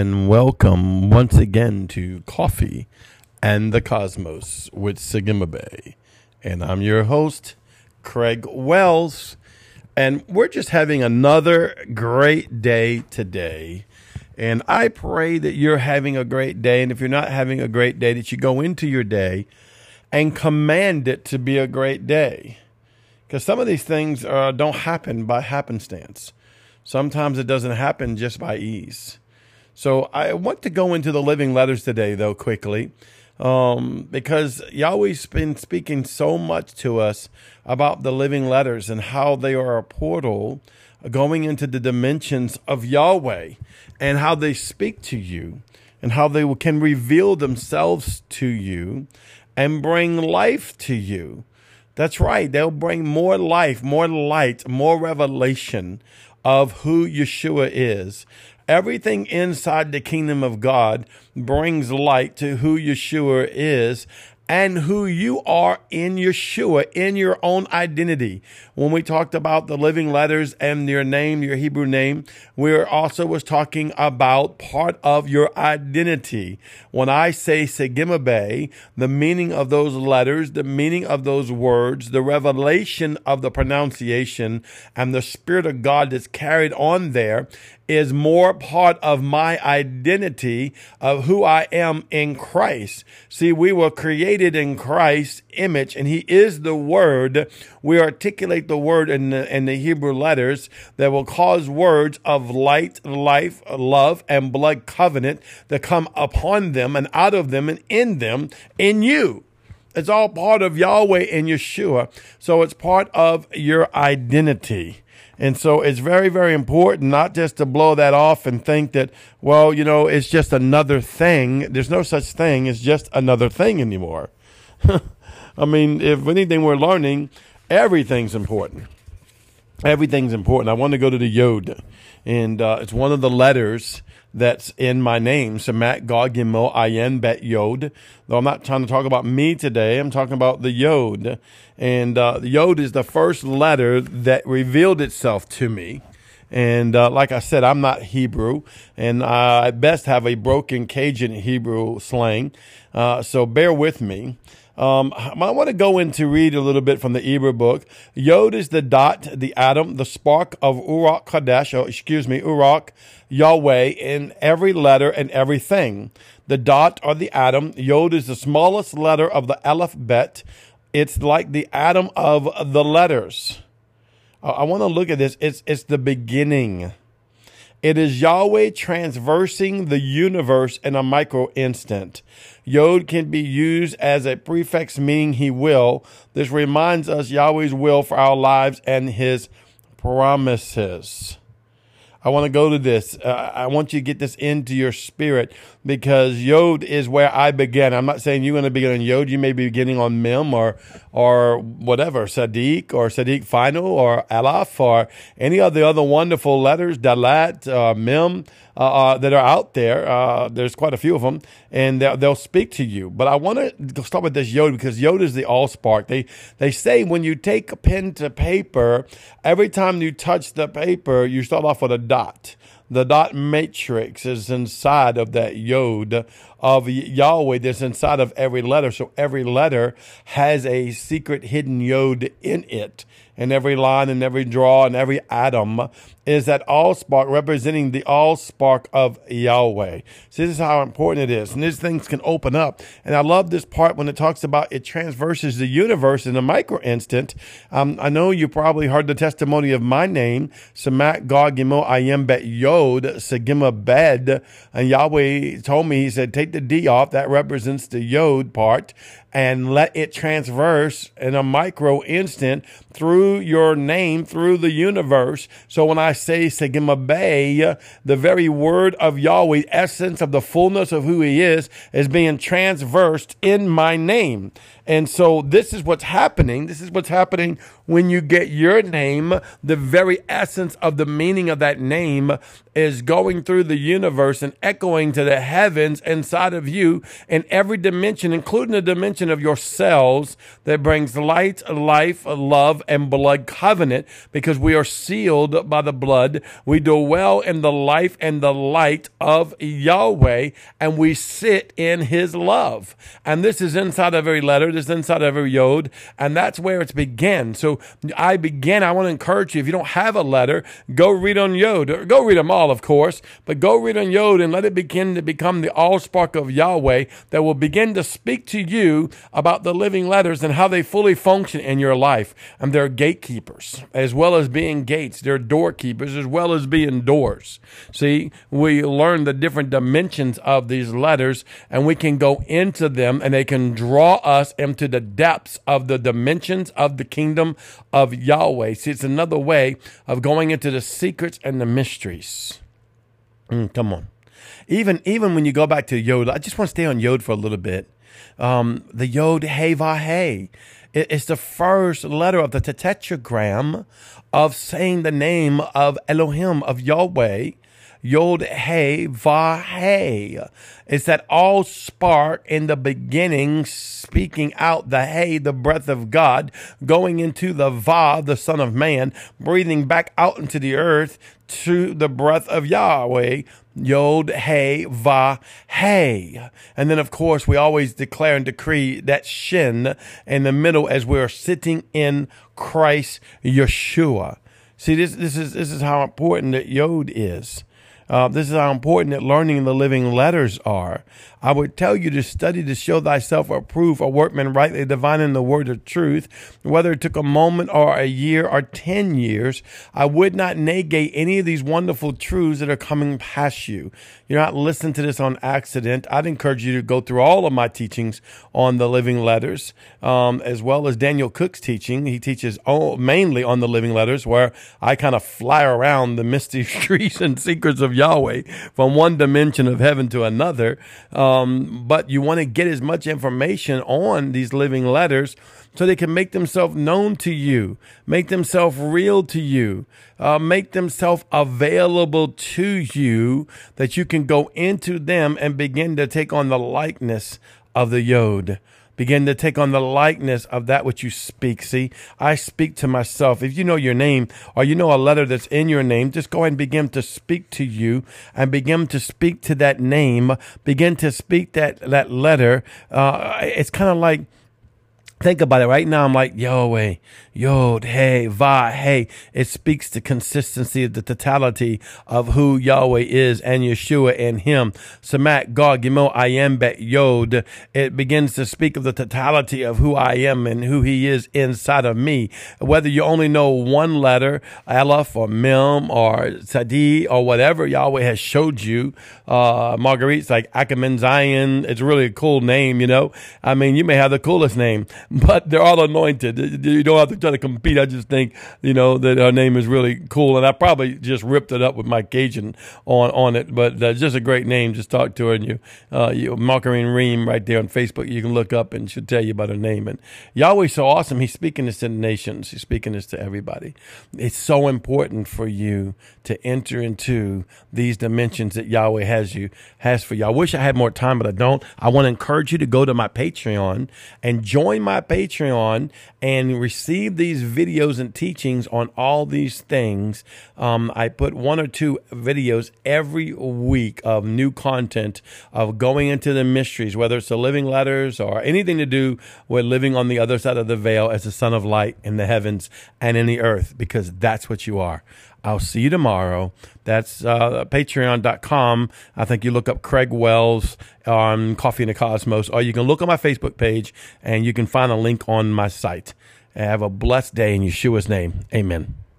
welcome once again to Coffee and the Cosmos with Sagima Bay. And I'm your host, Craig Wells. And we're just having another great day today. And I pray that you're having a great day. And if you're not having a great day, that you go into your day and command it to be a great day. Because some of these things uh, don't happen by happenstance. Sometimes it doesn't happen just by ease. So I want to go into the living letters today, though, quickly, um, because Yahweh's been speaking so much to us about the living letters and how they are a portal going into the dimensions of Yahweh and how they speak to you and how they can reveal themselves to you and bring life to you. That's right. They'll bring more life, more light, more revelation of who Yeshua is. Everything inside the kingdom of God brings light to who Yeshua is and who you are in Yeshua, in your own identity. When we talked about the living letters and your name, your Hebrew name, we also was talking about part of your identity. When I say Segimabe, the meaning of those letters, the meaning of those words, the revelation of the pronunciation, and the Spirit of God that's carried on there is more part of my identity of who I am in Christ. See, we were created in Christ's image and he is the word. We articulate the word in the, in the Hebrew letters that will cause words of light, life, love, and blood covenant to come upon them and out of them and in them in you. It's all part of Yahweh and Yeshua. So it's part of your identity. And so it's very, very important not just to blow that off and think that, well, you know, it's just another thing. There's no such thing as just another thing anymore. I mean, if anything we're learning, everything's important. Everything's important. I want to go to the Yod, and uh, it's one of the letters that's in my name, Samat Gog Gimel Ayin Bet Yod. Though I'm not trying to talk about me today, I'm talking about the Yod. And uh, the Yod is the first letter that revealed itself to me. And uh, like I said, I'm not Hebrew, and I best have a broken Cajun Hebrew slang. Uh, so bear with me. Um, I want to go into read a little bit from the Hebrew book. Yod is the dot, the atom, the spark of Urak Kadesh, or excuse me, Urak, Yahweh in every letter and everything. The dot or the atom, Yod is the smallest letter of the alphabet. It's like the atom of the letters. I want to look at this. It's, it's the beginning. It is Yahweh transversing the universe in a micro instant. Yod can be used as a prefix meaning he will. This reminds us Yahweh's will for our lives and his promises. I want to go to this. Uh, I want you to get this into your spirit because Yod is where I began. I'm not saying you're going to begin on Yod. You may be beginning on Mem or or whatever, Sadiq or Sadiq Final or Alaf or any of the other wonderful letters, Dalat, uh, Mem, uh, uh, that are out there. Uh, there's quite a few of them, and they'll, they'll speak to you. But I want to start with this Yod because Yod is the all spark. They they say when you take a pen to paper, every time you touch the paper, you start off with a dot. The dot matrix is inside of that yod of Yahweh that's inside of every letter. So every letter has a secret hidden yod in it. And every line and every draw and every atom is that all spark representing the all spark of Yahweh. So this is how important it is. And these things can open up. And I love this part when it talks about it transverses the universe in a micro instant. Um, I know you probably heard the testimony of my name, Samat Gimel Ayem Bet Yod, Sagima Bed. And Yahweh told me, he said, take the D off. That represents the Yod part and let it transverse in a micro instant through your name, through the universe. So when I say Segima the very word of Yahweh, essence of the fullness of who he is, is being transversed in my name. And so this is what's happening. This is what's happening when you get your name. The very essence of the meaning of that name is going through the universe and echoing to the heavens inside of you in every dimension, including the dimension extension of yourselves that brings light, life, love, and blood covenant because we are sealed by the blood. We dwell in the life and the light of Yahweh and we sit in his love. And this is inside every letter, this is inside every yod, and that's where it's began. So I begin, I want to encourage you, if you don't have a letter, go read on yod. Go read them all, of course, but go read on yod and let it begin to become the all spark of Yahweh that will begin to speak to you about the living letters and how they fully function in your life. And they're gatekeepers, as well as being gates. They're doorkeepers, as well as being doors. See, we learn the different dimensions of these letters, and we can go into them, and they can draw us into the depths of the dimensions of the kingdom of Yahweh. See, it's another way of going into the secrets and the mysteries. Mm, come on. Even even when you go back to Yod, I just want to stay on Yod for a little bit. Um, the Yod Hey Va Hey. It's the first letter of the tetragram of saying the name of Elohim, of Yahweh. Yod Hey Va Hey. It's that all spark in the beginning, speaking out the Hey, the breath of God, going into the Va, the Son of Man, breathing back out into the earth to the breath of Yahweh, Yod, Hey, Va, Hey. And then, of course, we always declare and decree that Shin in the middle as we are sitting in Christ Yeshua. See, this, this is, this is how important that Yod is. Uh, this is how important that learning the living letters are. I would tell you to study to show thyself approved, a workman rightly divining the word of truth. Whether it took a moment or a year or 10 years, I would not negate any of these wonderful truths that are coming past you. You're not listening to this on accident. I'd encourage you to go through all of my teachings on the living letters, um, as well as Daniel Cook's teaching. He teaches all, mainly on the living letters, where I kind of fly around the misty streets and secrets of Yahweh from one dimension of heaven to another. Um, but you want to get as much information on these living letters so they can make themselves known to you, make themselves real to you, uh, make themselves available to you that you can go into them and begin to take on the likeness of the Yod. Begin to take on the likeness of that which you speak. See, I speak to myself. If you know your name or you know a letter that's in your name, just go ahead and begin to speak to you and begin to speak to that name. Begin to speak that, that letter. Uh, it's kind of like, Think about it right now. I'm like, Yahweh, Yod, Hey, Va, Hey. It speaks the consistency of the totality of who Yahweh is and Yeshua and Him. Samak, God, Gimel, I am, Bet, Yod. It begins to speak of the totality of who I am and who He is inside of me. Whether you only know one letter, Aleph or Mem or Sadi or whatever Yahweh has showed you. Uh, Marguerite's like Akamen Zion. It's really a cool name, you know. I mean, you may have the coolest name but they're all anointed. You don't have to try to compete. I just think, you know, that her name is really cool. And I probably just ripped it up with my Cajun on, on it, but uh, just a great name. Just talk to her and you, uh, you Margarine Ream right there on Facebook. You can look up and she'll tell you about her name. And Yahweh's so awesome. He's speaking this to the nations. He's speaking this to everybody. It's so important for you to enter into these dimensions that Yahweh has you, has for you. I wish I had more time, but I don't. I want to encourage you to go to my Patreon and join Patreon and receive these videos and teachings on all these things. Um, I put one or two videos every week of new content of going into the mysteries, whether it's the living letters or anything to do with living on the other side of the veil as the son of light in the heavens and in the earth, because that's what you are. I'll see you tomorrow. That's uh, patreon.com. I think you look up Craig Wells on Coffee in the Cosmos, or you can look on my Facebook page and you can find a link on my site. Have a blessed day in Yeshua's name. Amen.